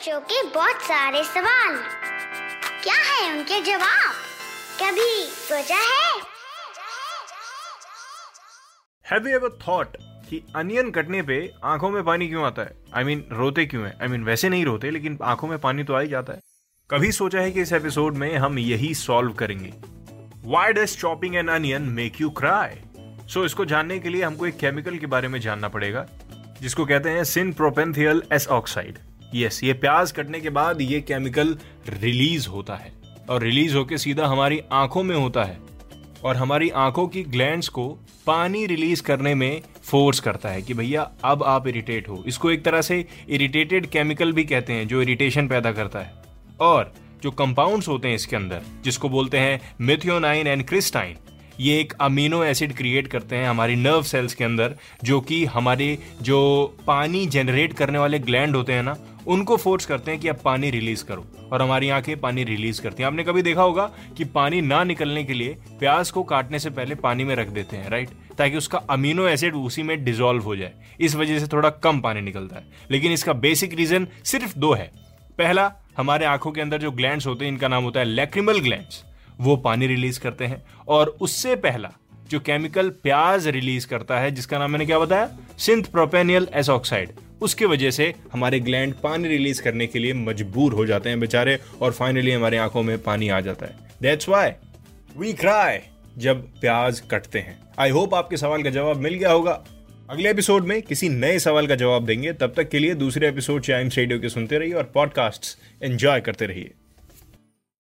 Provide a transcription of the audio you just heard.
बच्चों के बहुत सारे सवाल। क्या है उनके जवाब? कभी सोचा है? हैव यू एवर थॉट कि अनियन कटने पे आँखों में पानी क्यों आता है? आई I मीन mean, रोते क्यों है? आई I मीन mean, वैसे नहीं रोते लेकिन आँखों में पानी तो आ ही जाता है। कभी सोचा है कि इस एपिसोड में हम यही सॉल्व करेंगे? Why does chopping an onion make you cry so इसको जानने के लिए हमको एक केमिकल के बारे में जानना पड़ेगा जिसको कहते हैं syn propanethial S oxide yes ये प्याज कटने के बाद ये केमिकल रिलीज़ होता है। और रिलीज़ होके सीधा हमारी आँखों में होता है। और हमारी आँखों की ग्लैंड्स को पानी रिलीज़ करने में फोर्स करता है कि भैया, अब आप इरिटेट हो। इसको एक तरह से इरिटेटेड केमिकल भी कहते हैं, जो इरिटेशन पैदा करता है। और जो कंपाउंड्स होते हैं इसके अंदर, जिसको बोलते हैं मिथियोनाइन एंड क्रिस्टाइन ये एक अमीनो एसिड क्रिएट करते हैं हमारी नर्व सेल्स के अंदर, जो कि हमारे जो पानी जनरेट करने वाले ग्लैंड होते हैं ना उनको फोर्स करते हैं कि अब पानी रिलीज़ करो। और हमारी आँखें पानी रिलीज़ करती हैं। आपने कभी देखा होगा कि पानी ना निकलने के लिए प्याज को काटने से पहले पानी में रख देते हैं राइट ताकि उसका अमीनो एसिड उसी में डिजोल्व हो जाए। इस वजह से थोड़ा कम पानी निकलता है। लेकिन इसका बेसिक रीजन सिर्फ़ दो है। पहला, हमारे आँखों के अंदर जो ग्लैंड्स होते हैं, इनका नाम होता है लेक्रिमल ग्लैंड्स वो पानी रिलीज़ करते हैं। और उससे पहला जो केमिकल प्याज रिलीज़ करता है, जिसका नाम मैंने क्या बताया? Syn propanethial S oxide. उसके वजह से हमारे ग्लैंड पानी रिलीज़ करने के लिए मजबूर हो जाते हैं बेचारे, और फाइनली हमारे आँखों में पानी आ जाता है। दैट्स वाई वी क्राई जब प्याज कटते हैं। आई होप आपके सवाल का जवाब मिल गया होगा। अगले एपिसोड में किसी नए सवाल का जवाब देंगे। तब तक के लिए दूसरे एपिसोड चाइम्स रेडियो के सुनते रहिए और पॉडकास्ट एंजॉय करते रहिए।